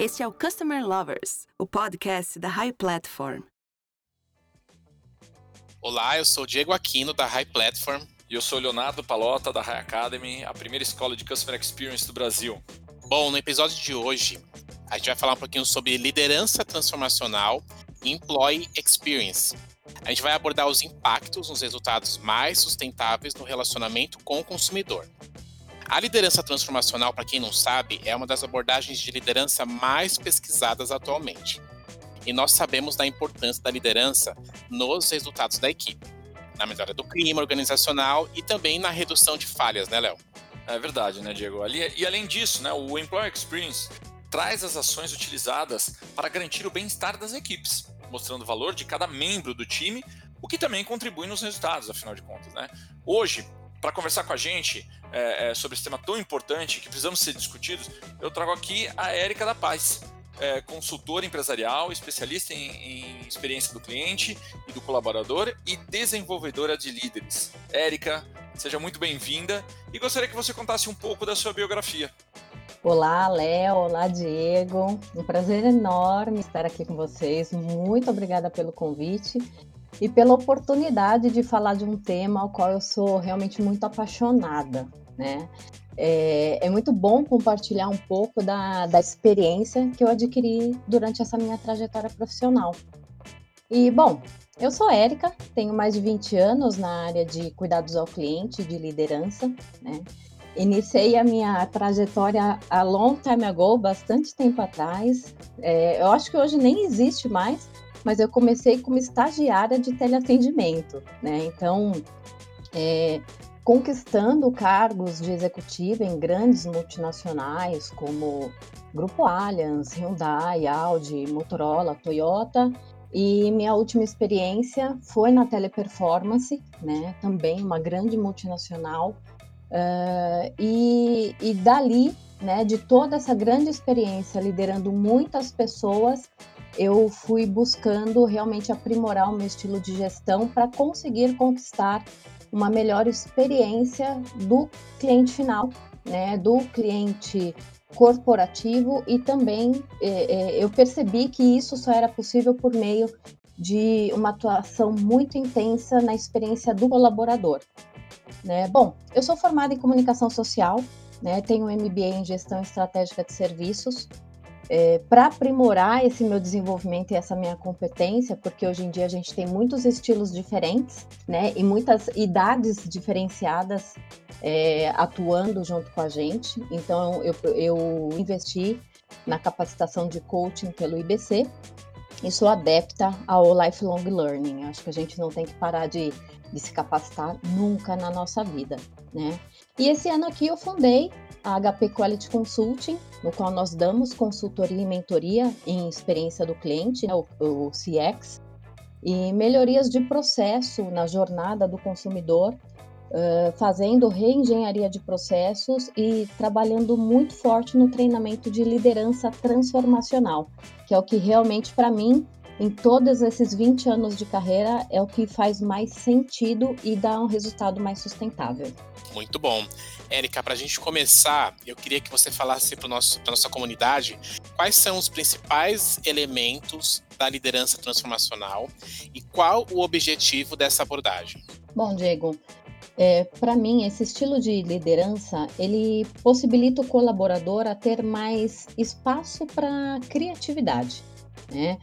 Este é o Customer Lovers, o podcast da High Platform. Olá, eu sou Diego Aquino da High Platform. E eu sou Leonardo Palota da High Academy, a primeira escola de Customer Experience do Brasil. Bom, no episódio de hoje, a gente vai falar um pouquinho sobre liderança transformacional e employee experience. A gente vai abordar os impactos nos resultados mais sustentáveis no relacionamento com o consumidor. A liderança transformacional, para quem não sabe, é uma das abordagens de liderança mais pesquisadas atualmente. E nós sabemos da importância da liderança nos resultados da equipe, na melhora do clima organizacional e também na redução de falhas, né, Léo? É verdade, né, Diego? E além disso, né, o Employer Experience traz as ações utilizadas para garantir o bem-estar das equipes, mostrando o valor de cada membro do time, o que também contribui nos resultados, afinal de contas. Né? Hoje, para conversar com a gente é, é, sobre esse tema tão importante que precisamos ser discutidos, eu trago aqui a Érica da Paz, é, consultora empresarial, especialista em, em, experiência do cliente e do colaborador e desenvolvedora de líderes. Érica, seja muito bem-vinda e gostaria que você contasse um pouco da sua biografia. Olá, Léo. Olá, Diego. Um prazer enorme estar aqui com vocês. Muito obrigada pelo convite e pela oportunidade de falar de um tema ao qual eu sou realmente muito apaixonada, né? É, é muito bom compartilhar um pouco da, da experiência que eu adquiri durante essa minha trajetória profissional. E, bom, eu sou Érica, tenho mais de 20 anos na área de cuidados ao cliente, de liderança, né? Iniciei a minha trajetória a long time ago, bastante tempo atrás. É, eu acho que hoje nem existe mais, mas eu comecei como estagiária de teleatendimento, né? Então, é, conquistando cargos de executiva em grandes multinacionais como Grupo Allianz, Hyundai, Audi, Motorola, Toyota. E minha última experiência foi na Teleperformance, né? Também uma grande multinacional. Uh, e, e dali, né, de toda essa grande experiência liderando muitas pessoas, eu fui buscando realmente aprimorar o meu estilo de gestão para conseguir conquistar uma melhor experiência do cliente final, né, do cliente corporativo e também é, é, eu percebi que isso só era possível por meio de uma atuação muito intensa na experiência do colaborador. Né? Bom, eu sou formada em comunicação social, né, tenho um MBA em gestão estratégica de serviços é, para aprimorar esse meu desenvolvimento e essa minha competência, porque hoje em dia a gente tem muitos estilos diferentes, né, e muitas idades diferenciadas é, atuando junto com a gente. Então, eu, eu investi na capacitação de coaching pelo IBC e sou adepta ao lifelong learning. Acho que a gente não tem que parar de, de se capacitar nunca na nossa vida, né? E esse ano aqui eu fundei a HP Quality Consulting, no qual nós damos consultoria e mentoria em experiência do cliente, né, o, o CX, e melhorias de processo na jornada do consumidor, uh, fazendo reengenharia de processos e trabalhando muito forte no treinamento de liderança transformacional, que é o que realmente, para mim, em todos esses 20 anos de carreira, é o que faz mais sentido e dá um resultado mais sustentável. Muito bom. Érica, para a gente começar, eu queria que você falasse para a nossa comunidade quais são os principais elementos da liderança transformacional e qual o objetivo dessa abordagem. Bom, Diego, é, para mim, esse estilo de liderança, ele possibilita o colaborador a ter mais espaço para criatividade né?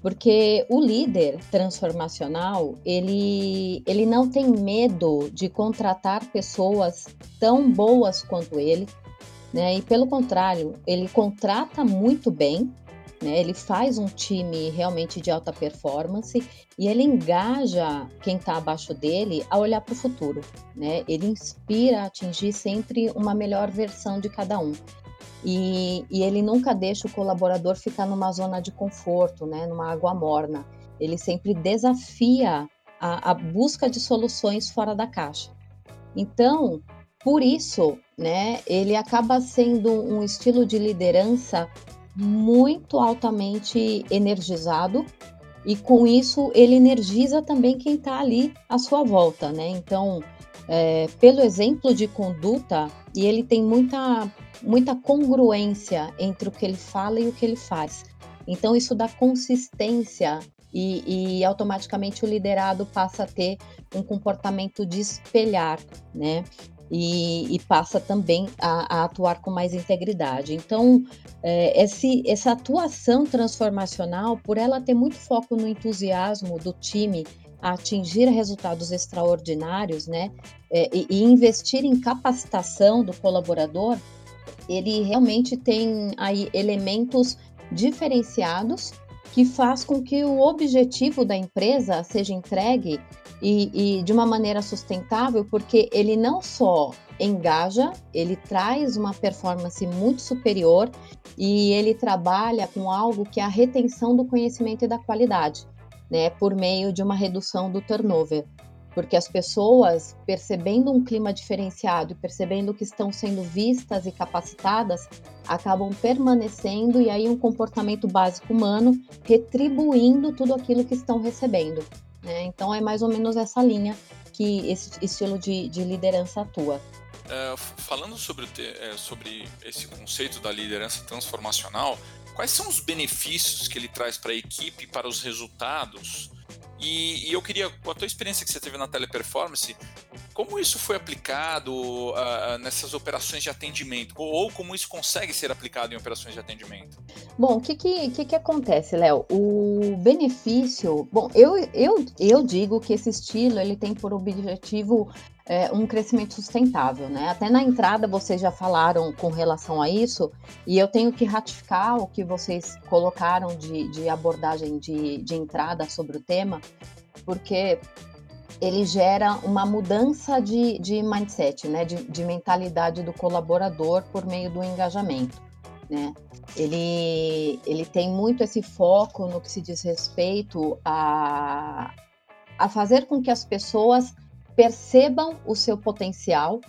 Porque o líder transformacional, ele, ele não tem medo de contratar pessoas tão boas quanto ele, né? E pelo contrário, ele contrata muito bem, né? Ele faz um time realmente de alta performance e ele engaja quem está abaixo dele a olhar para o futuro, né? Ele inspira a atingir sempre uma melhor versão de cada um. E, e, ele nunca deixa o colaborador ficar numa zona de conforto, né, numa água morna. Ele sempre desafia a, a busca de soluções fora da caixa. Então, por isso, né, ele acaba sendo um estilo de liderança muito altamente energizado e com isso ele energiza também quem está ali à sua volta, né? Então, é, pelo exemplo de conduta e ele tem muita, muita congruência entre o que ele fala e o que ele faz. Então, isso dá consistência e, e, automaticamente o liderado passa a ter um comportamento de espelhar, né? E, e passa também a, a, atuar com mais integridade. Então, é, esse, essa atuação transformacional, por ela ter muito foco no entusiasmo do time a atingir resultados extraordinários, né? É, e, investir em capacitação do colaborador, ele realmente tem aí elementos diferenciados que faz com que o objetivo da empresa seja entregue e, e, de uma maneira sustentável, porque ele não só engaja, ele traz uma performance muito superior e ele trabalha com algo que é a retenção do conhecimento e da qualidade, né, por meio de uma redução do turnover porque as pessoas, percebendo um clima diferenciado e percebendo que estão sendo vistas e capacitadas, acabam permanecendo e aí um comportamento básico humano retribuindo tudo aquilo que estão recebendo. Né? Então é mais ou menos essa linha que esse estilo de, de liderança atua. É, falando sobre, é, sobre esse conceito da liderança transformacional, quais são os benefícios que ele traz para a equipe, para os resultados? E, e, eu queria, com a tua experiência que você teve na teleperformance, como isso foi aplicado uh, nessas operações de atendimento? Ou como isso consegue ser aplicado em operações de atendimento? Bom, o que, que, que, acontece, Léo? O benefício... Bom, eu, eu, eu digo que esse estilo ele tem por objetivo é, um crescimento sustentável, né? Até na entrada vocês já falaram com relação a isso, e eu tenho que ratificar o que vocês colocaram de, de abordagem de, de entrada sobre o tema, porque ele gera uma mudança de, de mindset, né? De, de mentalidade do colaborador por meio do engajamento, né? Ele, ele tem muito esse foco no que se diz respeito a, a fazer com que as pessoas percebam o seu potencial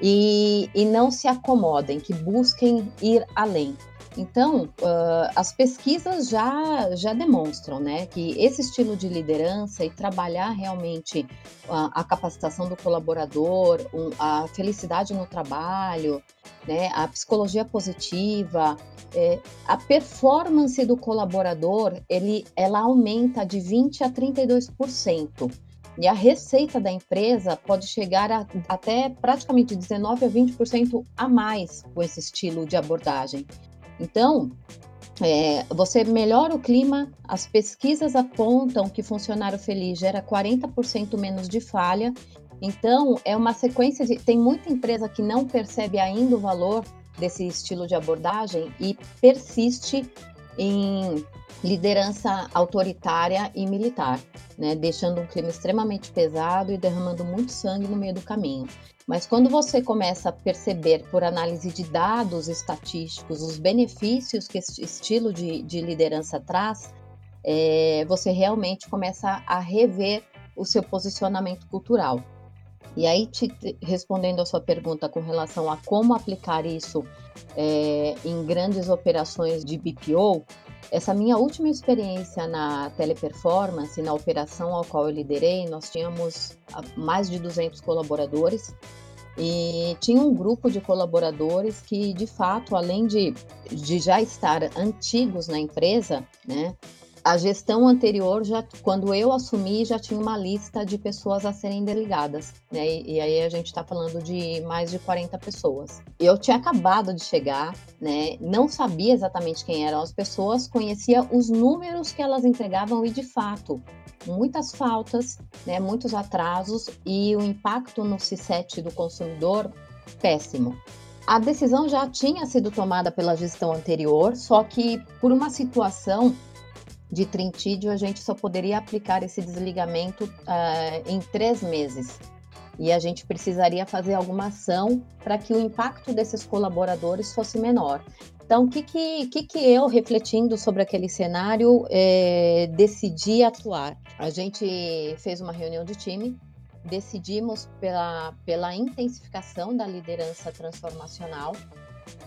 e, e não se acomodem, que busquem ir além. Então, uh, as pesquisas já, já demonstram né, que esse estilo de liderança e trabalhar realmente a, a capacitação do colaborador, um, a felicidade no trabalho, né, a psicologia positiva, é, a performance do colaborador, ele, ela aumenta de 20% a 32%. E a receita da empresa pode chegar a, até praticamente 19 a 20% a mais com esse estilo de abordagem. Então, é, você melhora o clima, as pesquisas apontam que funcionário feliz gera 40% menos de falha. Então, é uma sequência de. Tem muita empresa que não percebe ainda o valor desse estilo de abordagem e persiste em liderança autoritária e militar, né, deixando um clima extremamente pesado e derramando muito sangue no meio do caminho. Mas quando você começa a perceber, por análise de dados estatísticos, os benefícios que esse estilo de, de liderança traz, é, você realmente começa a rever o seu posicionamento cultural. E aí, te, respondendo a sua pergunta com relação a como aplicar isso é, em grandes operações de BPO, essa minha última experiência na teleperformance, na operação ao qual eu liderei, nós tínhamos mais de 200 colaboradores. E tinha um grupo de colaboradores que, de fato, além de, de já estar antigos na empresa, né, a gestão anterior, já, quando eu assumi, já tinha uma lista de pessoas a serem delegadas, né? E, e aí a gente está falando de mais de 40 pessoas. Eu tinha acabado de chegar, né? Não sabia exatamente quem eram as pessoas, conhecia os números que elas entregavam e, de fato, muitas faltas, né? Muitos atrasos e o impacto no C7 do consumidor péssimo. A decisão já tinha sido tomada pela gestão anterior, só que por uma situação de trintídio, a gente só poderia aplicar esse desligamento uh, em três meses. E a gente precisaria fazer alguma ação para que o impacto desses colaboradores fosse menor. Então, o que, que, que, que eu, refletindo sobre aquele cenário, é, decidi atuar? A gente fez uma reunião de time, decidimos pela, pela intensificação da liderança transformacional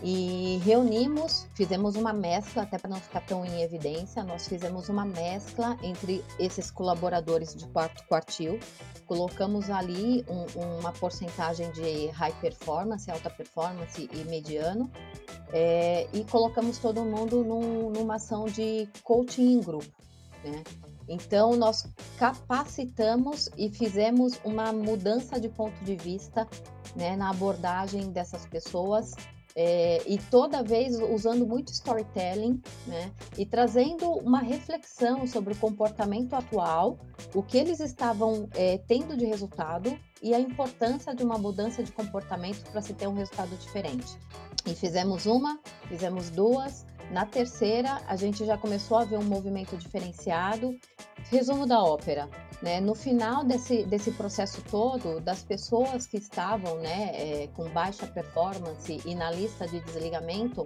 e reunimos, fizemos uma mescla, até para não ficar tão em evidência, nós fizemos uma mescla entre esses colaboradores de quarto quartil, colocamos ali um, uma porcentagem de high performance, alta performance e mediano, é, e colocamos todo mundo num, numa ação de coaching em grupo. Né? Então, nós capacitamos e fizemos uma mudança de ponto de vista né, na abordagem dessas pessoas é, e toda vez usando muito storytelling, né? E trazendo uma reflexão sobre o comportamento atual, o que eles estavam é, tendo de resultado e a importância de uma mudança de comportamento para se ter um resultado diferente. E fizemos uma, fizemos duas. Na terceira, a gente já começou a ver um movimento diferenciado. Resumo da ópera. Né? No final desse, desse processo todo, das pessoas que estavam né, é, com baixa performance e na lista de desligamento,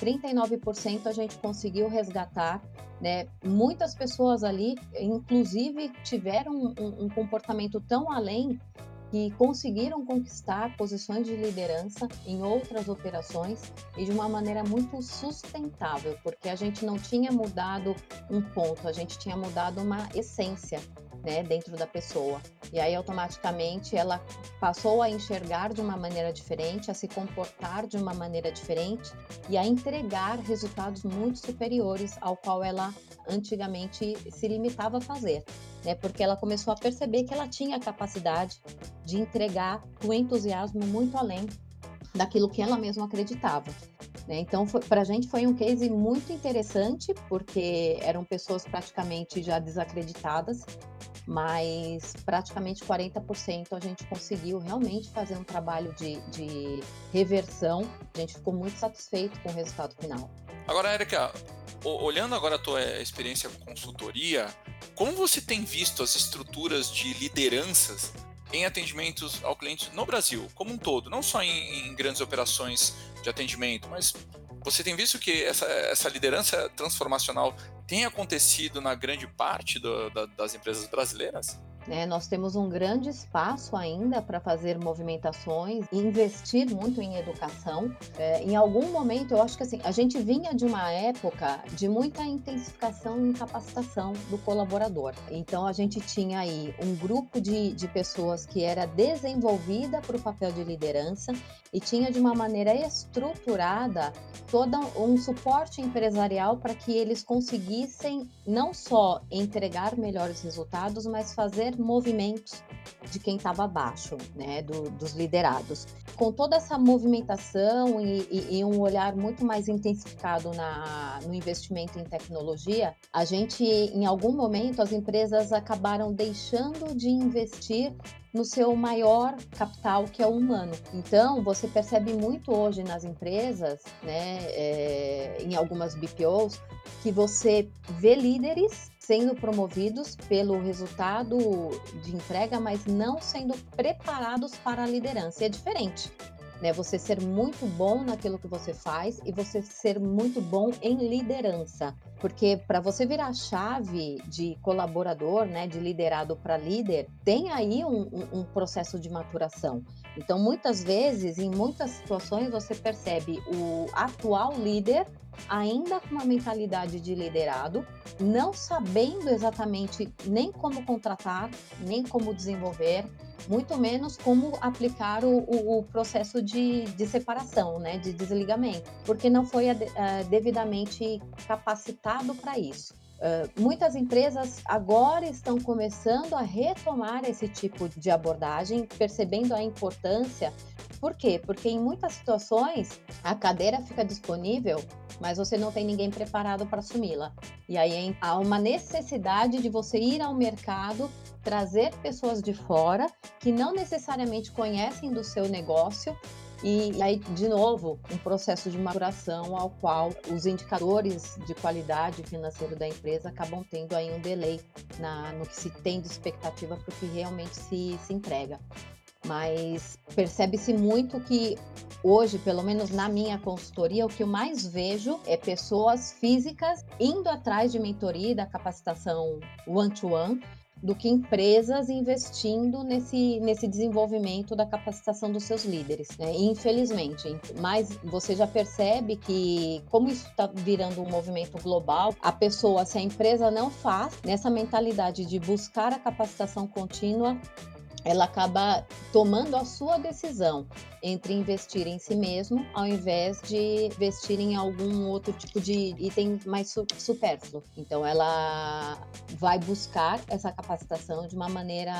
39% a gente conseguiu resgatar. Né? Muitas pessoas ali, inclusive, tiveram um, um comportamento tão além que conseguiram conquistar posições de liderança em outras operações e de uma maneira muito sustentável, porque a gente não tinha mudado um ponto, a gente tinha mudado uma essência né, dentro da pessoa. E aí automaticamente ela passou a enxergar de uma maneira diferente, a se comportar de uma maneira diferente e a entregar resultados muito superiores ao qual ela antigamente se limitava a fazer, né? Porque ela começou a perceber que ela tinha a capacidade de entregar com entusiasmo muito além daquilo que ela mesma acreditava. Né? Então, para a gente foi um case muito interessante, porque eram pessoas praticamente já desacreditadas mas praticamente 40% a gente conseguiu realmente fazer um trabalho de, de reversão. A gente ficou muito satisfeito com o resultado final. Agora, Erika, olhando agora a tua experiência com consultoria, como você tem visto as estruturas de lideranças em atendimentos ao cliente no Brasil, como um todo, não só em, em grandes operações de atendimento, mas você tem visto que essa, essa liderança transformacional tem acontecido na grande parte do, da, das empresas brasileiras? Né? Nós temos um grande espaço ainda para fazer movimentações e investir muito em educação. É, em algum momento, eu acho que assim, a gente vinha de uma época de muita intensificação em capacitação do colaborador. Então, a gente tinha aí um grupo de, de pessoas que era desenvolvida para o papel de liderança e tinha de uma maneira estruturada todo um suporte empresarial para que eles conseguissem não só entregar melhores resultados, mas fazer movimentos de quem estava abaixo, né, do, dos liderados. Com toda essa movimentação e, e, e, um olhar muito mais intensificado na, no investimento em tecnologia, a gente, em algum momento, as empresas acabaram deixando de investir no seu maior capital, que é o humano. Então, você percebe muito hoje nas empresas, né, é, em algumas BPOs, que você vê líderes sendo promovidos pelo resultado de entrega, mas não sendo preparados para a liderança. É diferente né? Você ser muito bom naquilo que você faz e você ser muito bom em liderança. Porque para você virar chave de colaborador, né, de liderado para líder, tem aí um, um processo de maturação. Então, muitas vezes, em muitas situações, você percebe o atual líder ainda com uma mentalidade de liderado, não sabendo exatamente nem como contratar, nem como desenvolver, muito menos como aplicar o, o, o processo de, de, separação, né, de desligamento, porque não foi uh, devidamente capacitado para isso. Uh, muitas empresas agora estão começando a retomar esse tipo de abordagem, percebendo a importância. Por quê? Porque em muitas situações a cadeira fica disponível, mas você não tem ninguém preparado para assumi-la. E aí há uma necessidade de você ir ao mercado, trazer pessoas de fora que não necessariamente conhecem do seu negócio e aí, de novo, um processo de maturação ao qual os indicadores de qualidade financeira da empresa acabam tendo aí um delay na, no que se tem de expectativa para o que realmente se, se entrega. Mas percebe-se muito que hoje, pelo menos na minha consultoria, o que eu mais vejo é pessoas físicas indo atrás de mentoria e da capacitação one-to-one, -one, do que empresas investindo nesse, nesse desenvolvimento da capacitação dos seus líderes. Né? Infelizmente, mas você já percebe que, como isso está virando um movimento global, a pessoa, se a empresa não faz, nessa mentalidade de buscar a capacitação contínua, ela acaba tomando a sua decisão entre investir em si mesmo ao invés de investir em algum outro tipo de item mais supérfluo. Então ela vai buscar essa capacitação de uma maneira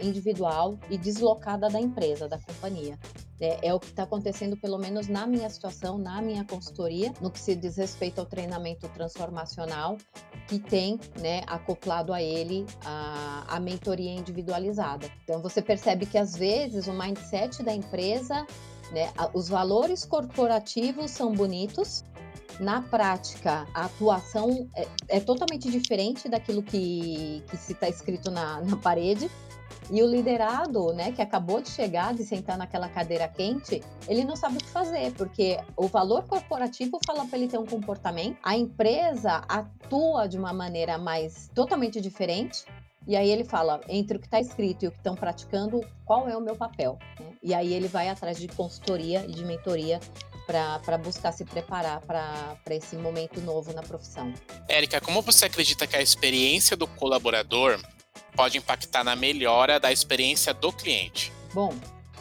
individual e deslocada da empresa, da companhia. É, é o que está acontecendo, pelo menos na minha situação, na minha consultoria, no que se diz respeito ao treinamento transformacional, que tem né, acoplado a ele a, a mentoria individualizada. Então, você percebe que às vezes o mindset da empresa, né, os valores corporativos são bonitos, na prática, a atuação é, é, totalmente diferente daquilo que, que se está escrito na, na parede. E o liderado, né, que acabou de chegar, de sentar naquela cadeira quente, ele não sabe o que fazer, porque o valor corporativo fala para ele ter um comportamento, a empresa atua de uma maneira mais totalmente diferente. E aí ele fala, entre o que está escrito e o que estão praticando, qual é o meu papel? Né? E aí ele vai atrás de consultoria e de mentoria para buscar se preparar para esse momento novo na profissão. Érica, como você acredita que a experiência do colaborador pode impactar na melhora da experiência do cliente? Bom,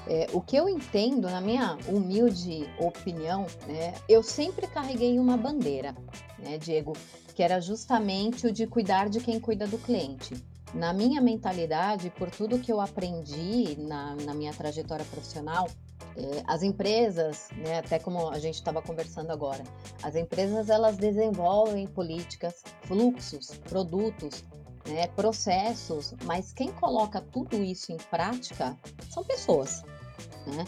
é, o que eu entendo, na minha humilde opinião, né, eu sempre carreguei uma bandeira, né, Diego, que era justamente o de cuidar de quem cuida do cliente. Na minha mentalidade, por tudo que eu aprendi na, na minha trajetória profissional, é, as empresas, né, até como a gente estava conversando agora, as empresas elas desenvolvem políticas, fluxos, produtos né, processos, mas quem coloca tudo isso em prática são pessoas. Né?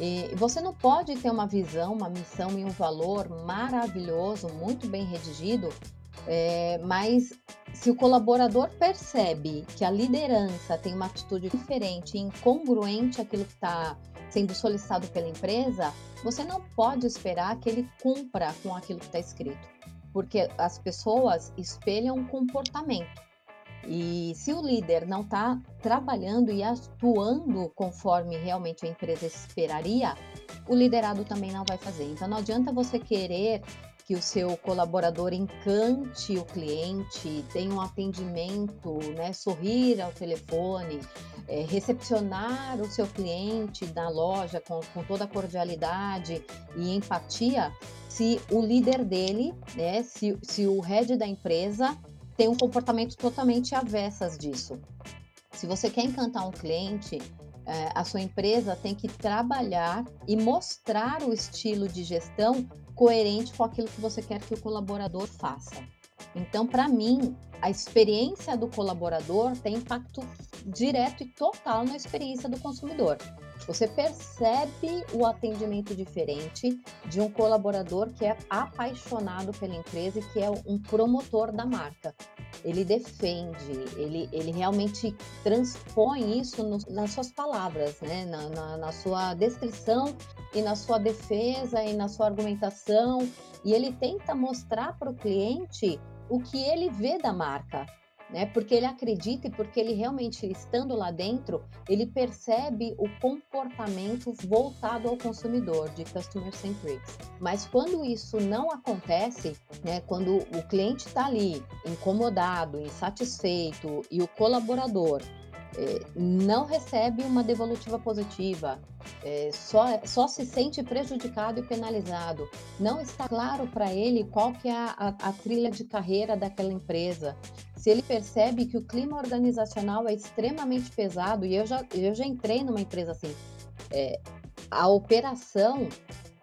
E você não pode ter uma visão, uma missão e um valor maravilhoso, muito bem redigido, é, mas se o colaborador percebe que a liderança tem uma atitude diferente, incongruente àquilo que está sendo solicitado pela empresa, você não pode esperar que ele cumpra com aquilo que está escrito, porque as pessoas espelham comportamento. E se o líder não está trabalhando e atuando conforme realmente a empresa esperaria, o liderado também não vai fazer. Então não adianta você querer que o seu colaborador encante o cliente, tenha um atendimento, né, sorrir ao telefone, é, recepcionar o seu cliente da loja com, com toda a cordialidade e empatia, se o líder dele, né, se, se o head da empresa tem um comportamento totalmente avessas disso. Se você quer encantar um cliente, é, a sua empresa tem que trabalhar e mostrar o estilo de gestão coerente com aquilo que você quer que o colaborador faça. Então, para mim, a experiência do colaborador tem impacto direto e total na experiência do consumidor. Você percebe o atendimento diferente de um colaborador que é apaixonado pela empresa e que é um promotor da marca. Ele defende, ele, ele realmente transpõe isso no, nas suas palavras, né? Na, na, na sua descrição e na sua defesa e na sua argumentação. E ele tenta mostrar para o cliente o que ele vê da marca, né? Porque ele acredita e porque ele realmente estando lá dentro, ele percebe o comportamento voltado ao consumidor de customer centric. Mas quando isso não acontece, né? Quando o cliente está ali incomodado, insatisfeito e o colaborador é, não recebe uma devolutiva positiva, é, só, só se sente prejudicado e penalizado. Não está claro para ele qual que é a, a, trilha de carreira daquela empresa. Se ele percebe que o clima organizacional é extremamente pesado, e eu já, eu já entrei numa empresa assim, é, a operação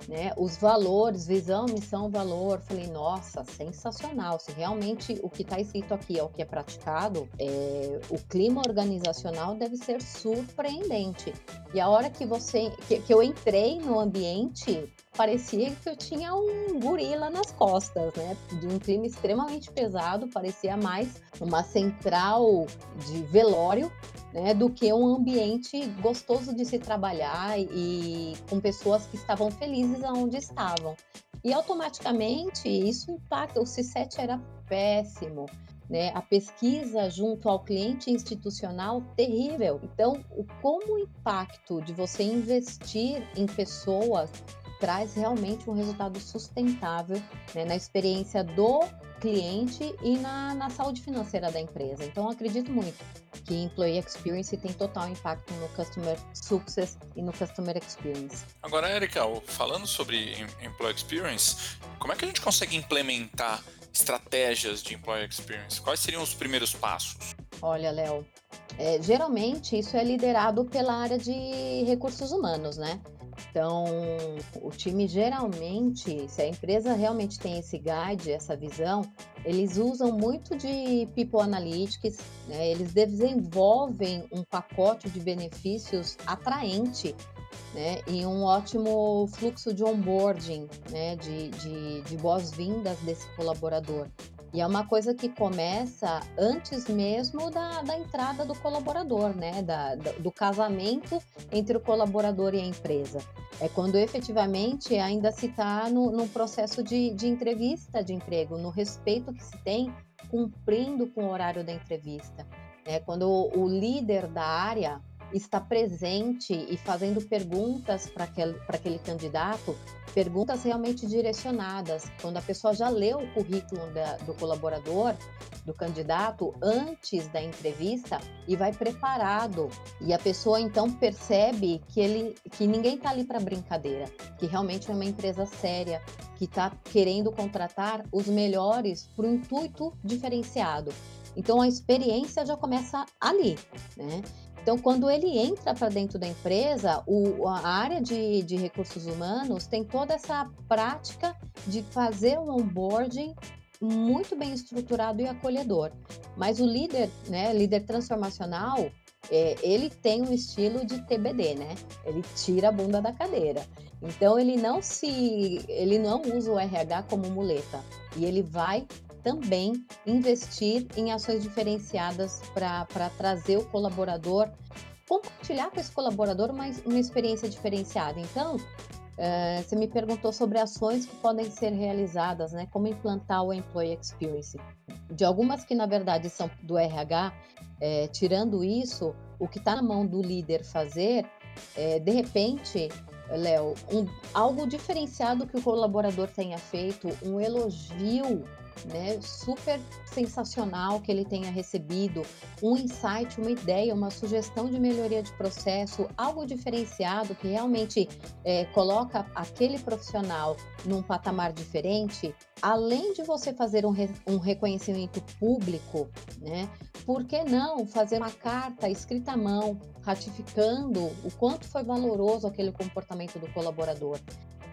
né? Os valores, visão, missão, valor. Falei, nossa, sensacional. Se realmente o que está escrito aqui é o que é praticado, é, o clima organizacional deve ser surpreendente. E a hora que você, que, que eu entrei no ambiente, parecia que eu tinha um gorila nas costas, né? De um clima extremamente pesado, parecia mais uma central de velório né, do que um ambiente gostoso de se trabalhar e com pessoas que estavam felizes aonde estavam. E automaticamente isso impacta. O C7 era péssimo. né? A pesquisa junto ao cliente institucional terrível. Então, o como o impacto de você investir em pessoas traz realmente um resultado sustentável né, na experiência do cliente e na, na saúde financeira da empresa. Então, acredito muito que Employee Experience tem total impacto no Customer Success e no Customer Experience. Agora, Erika, falando sobre Employee Experience, como é que a gente consegue implementar estratégias de Employee Experience? Quais seriam os primeiros passos? Olha, Léo, é, geralmente isso é liderado pela área de recursos humanos, né? Então, o time geralmente, se a empresa realmente tem esse guide, essa visão, eles usam muito de People Analytics, né? eles desenvolvem um pacote de benefícios atraente né? e um ótimo fluxo de onboarding, né? de, de, de boas-vindas desse colaborador. E é uma coisa que começa antes mesmo da, da entrada do colaborador, né? Da, do casamento entre o colaborador e a empresa. É quando efetivamente ainda se está no, processo de, de entrevista de emprego, no respeito que se tem, cumprindo com o horário da entrevista. É quando o líder da área está presente e fazendo perguntas para aquele, aquele candidato, perguntas realmente direcionadas. Quando a pessoa já leu o currículo da, do colaborador, do candidato, antes da entrevista e vai preparado. E a pessoa então percebe que, ele, que ninguém está ali para brincadeira, que realmente é uma empresa séria, que está querendo contratar os melhores para o intuito diferenciado. Então a experiência já começa ali, né? Então, quando ele entra para dentro da empresa, o, a área de, de recursos humanos tem toda essa prática de fazer um onboarding muito bem estruturado e acolhedor. Mas o líder, né, líder transformacional, é, ele tem um estilo de TBD, né? Ele tira a bunda da cadeira. Então ele não se, ele não usa o RH como muleta e ele vai também investir em ações diferenciadas para trazer o colaborador, compartilhar com esse colaborador uma, uma experiência diferenciada. Então, uh, você me perguntou sobre ações que podem ser realizadas, né? Como implantar o Employee Experience. De algumas que, na verdade, são do RH, é, tirando isso, o que está na mão do líder fazer, é, de repente, Léo, um, algo diferenciado que o colaborador tenha feito, um elogio né, super sensacional que ele tenha recebido, um insight, uma ideia, uma sugestão de melhoria de processo, algo diferenciado que realmente é, coloca aquele profissional num patamar diferente, além de você fazer um, re, um reconhecimento público, né, por que não fazer uma carta escrita à mão, ratificando o quanto foi valoroso aquele comportamento do colaborador?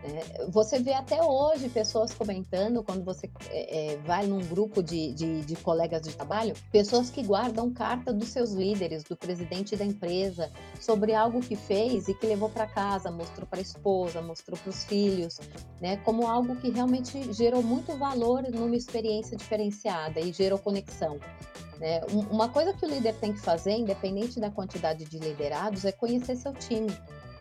É, você vê até hoje pessoas comentando, quando você é, é, vai num grupo de, de, de, colegas de trabalho, pessoas que guardam carta dos seus líderes, do presidente da empresa, sobre algo que fez e que levou para casa, mostrou para a esposa, mostrou para os filhos, né, como algo que realmente gerou muito valor numa experiência diferenciada e gerou conexão. Né? Uma coisa que o líder tem que fazer, independente da quantidade de liderados, é conhecer seu time.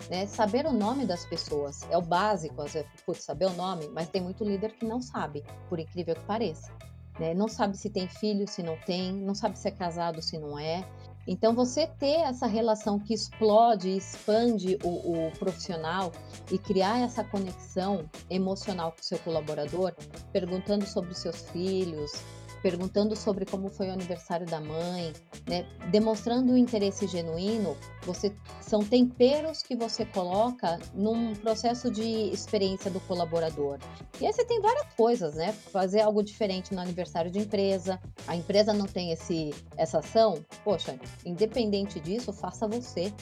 Né? Saber o nome das pessoas é o básico, às vezes, putz, saber o nome, mas tem muito líder que não sabe, por incrível que pareça. Né? Não sabe se tem filho, se não tem, não sabe se é casado, se não é. Então, você ter essa relação que explode, expande o, o, profissional e criar essa conexão emocional com o seu colaborador, perguntando sobre os seus filhos, perguntando sobre como foi o aniversário da mãe, né? demonstrando um interesse genuíno, você são temperos que você coloca num processo de experiência do colaborador. E aí você tem várias coisas, né? Fazer algo diferente no aniversário de empresa. A empresa não tem esse essa ação, poxa, independente disso, faça você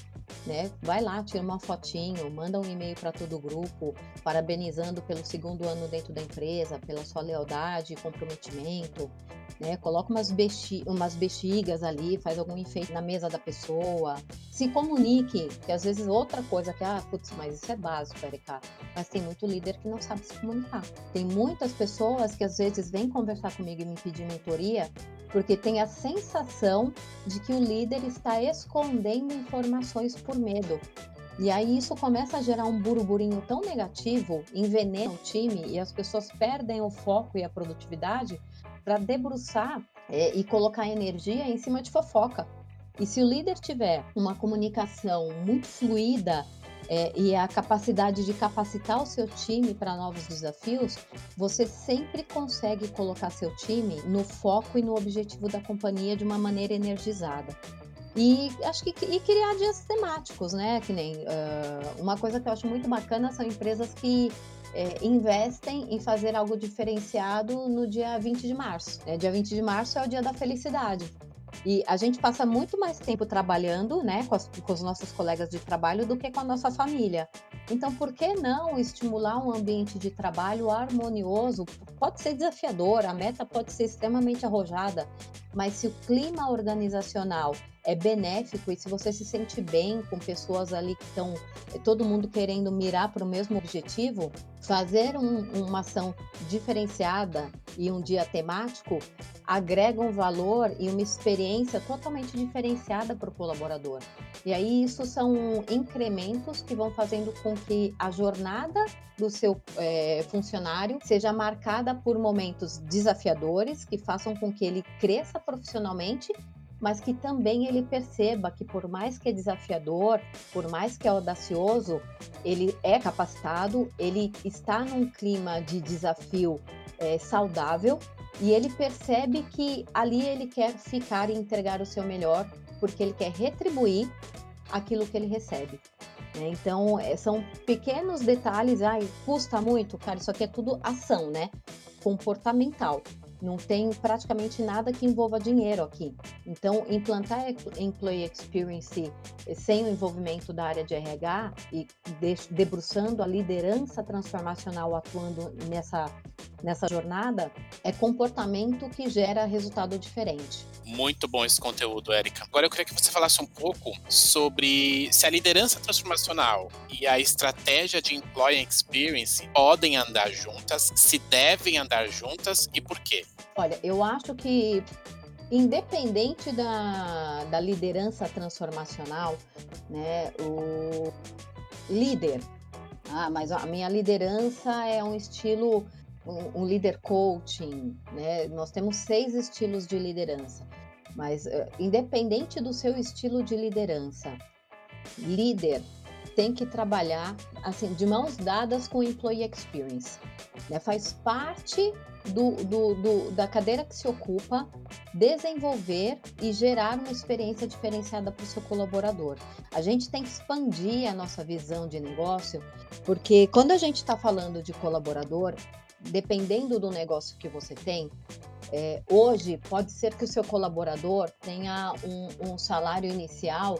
né? Vai lá, tira uma fotinho, manda um e-mail para todo o grupo, parabenizando pelo segundo ano dentro da empresa, pela sua lealdade e comprometimento, né? Coloca umas, bexi umas bexigas ali, faz algum enfeite na mesa da pessoa, se comunique, que às vezes outra coisa que, ah, putz, mas isso é básico, Erika, mas tem muito líder que não sabe se comunicar. Tem muitas pessoas que às vezes vêm conversar comigo e me pedir mentoria porque tem a sensação de que o líder está escondendo informações por medo. E aí isso começa a gerar um burburinho tão negativo, envenena o time e as pessoas perdem o foco e a produtividade para debruçar é, e colocar energia em cima de fofoca. E se o líder tiver uma comunicação muito fluida é, e a capacidade de capacitar o seu time para novos desafios, você sempre consegue colocar seu time no foco e no objetivo da companhia de uma maneira energizada. E acho que e criar dias temáticos, né? Que nem uh, uma coisa que eu acho muito bacana são empresas que é, investem em fazer algo diferenciado no dia 20 de março. Né? Dia 20 de março é o dia da felicidade. E a gente passa muito mais tempo trabalhando, né, com, as, com, os nossos colegas de trabalho do que com a nossa família. Então, por que não estimular um ambiente de trabalho harmonioso? Pode ser desafiador, a meta pode ser extremamente arrojada, mas se o clima organizacional é benéfico e se você se sente bem com pessoas ali que estão eh, todo mundo querendo mirar para o mesmo objetivo, fazer um, uma ação diferenciada e um dia temático agrega um valor e uma experiência totalmente diferenciada para o colaborador. E aí isso são incrementos que vão fazendo com que a jornada do seu é, funcionário seja marcada por momentos desafiadores que façam com que ele cresça profissionalmente mas que também ele perceba que por mais que é desafiador, por mais que é audacioso, ele é capacitado, ele está num clima de desafio é, saudável e ele percebe que ali ele quer ficar e entregar o seu melhor, porque ele quer retribuir aquilo que ele recebe. Né? Então, é, são pequenos detalhes, ai, custa muito, cara, isso aqui é tudo ação, né? Comportamental. Não tem praticamente nada que envolva dinheiro aqui. Então, implantar Employee Experience sem o envolvimento da área de RH e debruçando a liderança transformacional atuando nessa, nessa jornada é comportamento que gera resultado diferente. Muito bom esse conteúdo, Érica. Agora eu queria que você falasse um pouco sobre se a liderança transformacional e a estratégia de employee experience podem andar juntas, se devem andar juntas e por quê. Olha, eu acho que independente da, da liderança transformacional, né, o líder, ah, mas a minha liderança é um estilo um, um líder coaching, né? Nós temos seis estilos de liderança, mas uh, independente do seu estilo de liderança, líder tem que trabalhar assim de mãos dadas com o employee experience, né? Faz parte do, do, do, da cadeira que se ocupa, desenvolver e gerar uma experiência diferenciada para o seu colaborador. A gente tem que expandir a nossa visão de negócio, porque quando a gente está falando de colaborador, dependendo do negócio que você tem, é, hoje pode ser que o seu colaborador tenha um, um salário inicial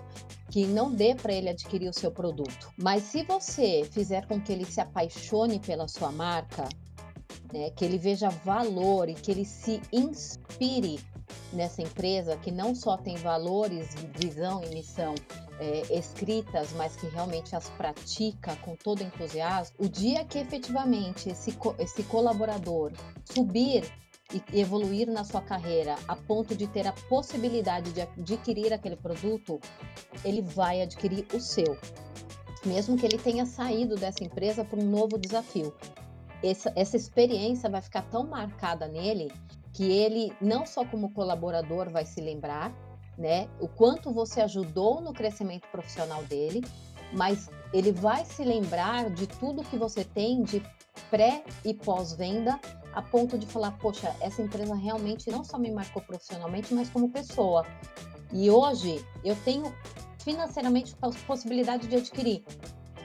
que não dê para ele adquirir o seu produto. Mas se você fizer com que ele se apaixone pela sua marca, né, que ele veja valor e que ele se inspire nessa empresa que não só tem valores, visão e missão é, escritas, mas que realmente as pratica com todo entusiasmo, o dia que efetivamente esse, esse colaborador subir e evoluir na sua carreira a ponto de ter a possibilidade de adquirir aquele produto, ele vai adquirir o seu, mesmo que ele tenha saído dessa empresa para um novo desafio. Essa, essa experiência vai ficar tão marcada nele que ele, não só como colaborador, vai se lembrar, né? O quanto você ajudou no crescimento profissional dele, mas ele vai se lembrar de tudo que você tem de pré e pós-venda, a ponto de falar, poxa, essa empresa realmente não só me marcou profissionalmente, mas como pessoa. E hoje eu tenho financeiramente a possibilidade de adquirir.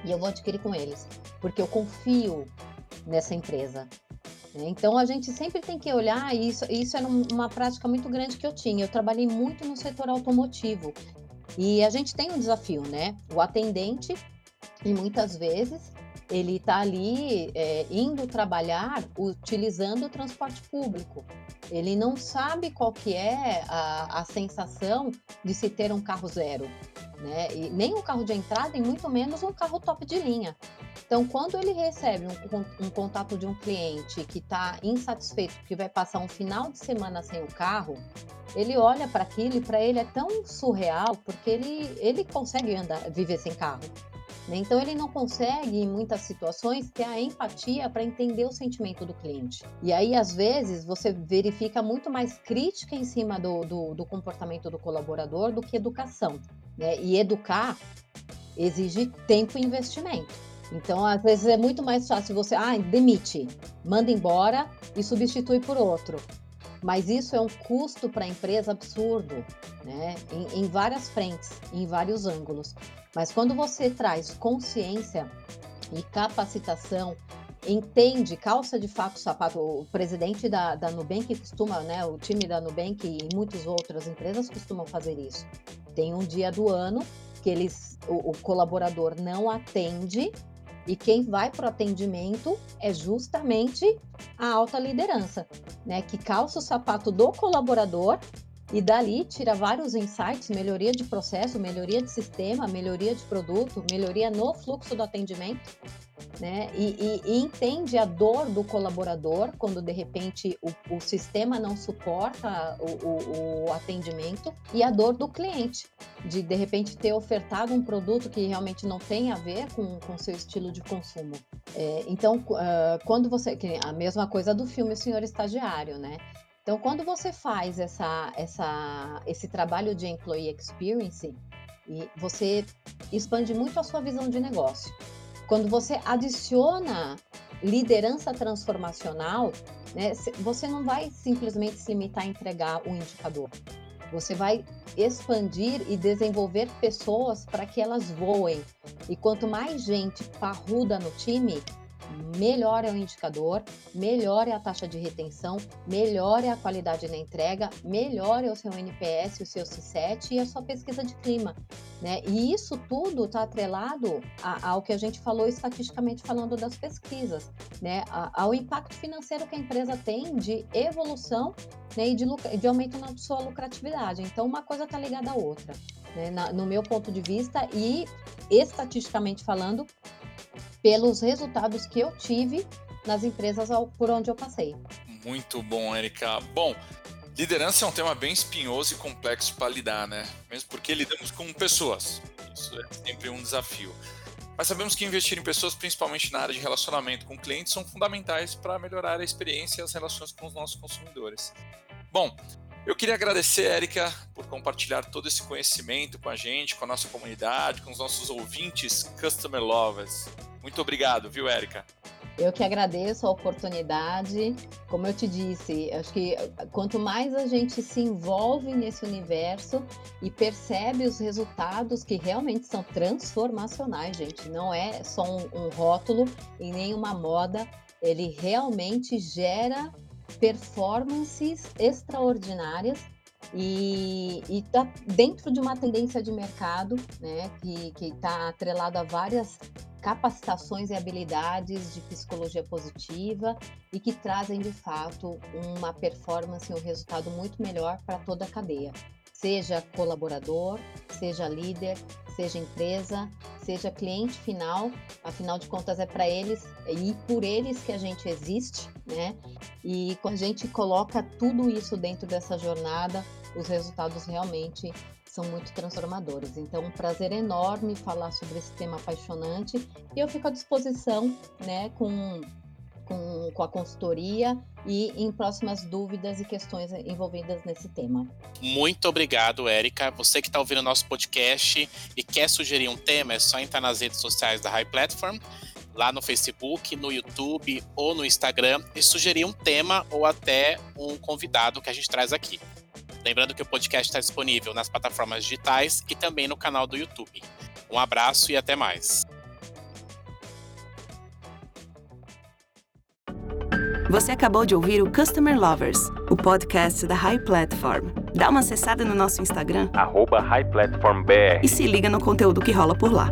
E eu vou adquirir com eles, porque eu confio nessa empresa. Então a gente sempre tem que olhar isso. Isso era uma prática muito grande que eu tinha. Eu trabalhei muito no setor automotivo e a gente tem um desafio, né? O atendente e muitas vezes ele está ali é, indo trabalhar utilizando o transporte público. Ele não sabe qual que é a, a sensação de se ter um carro zero, né? E nem um carro de entrada e muito menos um carro top de linha. Então, quando ele recebe um, um contato de um cliente que está insatisfeito, que vai passar um final de semana sem o carro, ele olha para aquilo e para ele é tão surreal porque ele, ele consegue andar, viver sem carro. Né? Então, ele não consegue, em muitas situações, ter a empatia para entender o sentimento do cliente. E aí, às vezes, você verifica muito mais crítica em cima do, do, do comportamento do colaborador do que educação. Né? E educar exige tempo e investimento. Então, às vezes é muito mais fácil você, ah, demite, manda embora e substitui por outro. Mas isso é um custo para a empresa absurdo, né? Em, em várias frentes, em vários ângulos. Mas quando você traz consciência e capacitação, entende, calça de fato sapato, o presidente da, da Nubank costuma, né, o time da Nubank e muitas outras empresas costumam fazer isso. Tem um dia do ano que eles, o, o colaborador não atende e quem vai para o atendimento é justamente a alta liderança, né, que calça o sapato do colaborador e dali tira vários insights, melhoria de processo, melhoria de sistema, melhoria de produto, melhoria no fluxo do atendimento, né? E, e, e entende a dor do colaborador quando de repente o, o sistema não suporta o, o, o, atendimento e a dor do cliente de de repente ter ofertado um produto que realmente não tem a ver com o seu estilo de consumo. É, então, uh, quando você a mesma coisa do filme O Senhor Estagiário, né? Então, quando você faz essa, essa, esse trabalho de employee experience, você expande muito a sua visão de negócio. Quando você adiciona liderança transformacional, né, você não vai simplesmente se limitar a entregar o indicador. Você vai expandir e desenvolver pessoas para que elas voem. E quanto mais gente parruda no time, melhor é o indicador, melhor é a taxa de retenção, melhor é a qualidade na entrega, melhor é o seu NPS, o seu C7 e a sua pesquisa de clima. Né? E isso tudo está atrelado ao que a gente falou estatisticamente falando das pesquisas, né? ao impacto financeiro que a empresa tem de evolução né? e de, de aumento na sua lucratividade. Então, uma coisa está ligada à outra. Né? Na, no meu ponto de vista, e estatisticamente falando, pelos resultados que eu tive nas empresas por onde eu passei. Muito bom, Erika. Bom, liderança é um tema bem espinhoso e complexo para lidar, né? Mesmo porque lidamos com pessoas. Isso é sempre um desafio. Mas sabemos que investir em pessoas, principalmente na área de relacionamento com clientes, são fundamentais para melhorar a experiência e as relações com os nossos consumidores. Bom, eu queria agradecer, Érica, por compartilhar todo esse conhecimento com a gente, com a nossa comunidade, com os nossos ouvintes Customer Lovers. Muito obrigado, viu, Érica? Eu que agradeço a oportunidade. Como eu te disse, acho que quanto mais a gente se envolve nesse universo e percebe os resultados que realmente são transformacionais, gente, não é só um, um rótulo e nem uma moda, ele realmente gera performances extraordinárias e está dentro de uma tendência de mercado, né, que está atrelado a várias capacitações e habilidades de psicologia positiva e que trazem de fato uma performance e um resultado muito melhor para toda a cadeia seja colaborador, seja líder, seja empresa, seja cliente final, afinal de contas é para eles e por eles que a gente existe, né? E quando a gente coloca tudo isso dentro dessa jornada, os resultados realmente são muito transformadores. Então, um prazer enorme falar sobre esse tema apaixonante e eu fico à disposição, né, com com, com a consultoria e em próximas dúvidas e questões envolvidas nesse tema. Muito obrigado, Érica. Você que está ouvindo o nosso podcast e quer sugerir um tema, é só entrar nas redes sociais da High Platform, lá no Facebook, no YouTube ou no Instagram e sugerir um tema ou até um convidado que a gente traz aqui. Lembrando que o podcast está disponível nas plataformas digitais e também no canal do YouTube. Um abraço e até mais. Você acabou de ouvir o Customer Lovers, o podcast da High Platform. Dá uma acessada no nosso Instagram, @highplatformbr, e se liga no conteúdo que rola por lá.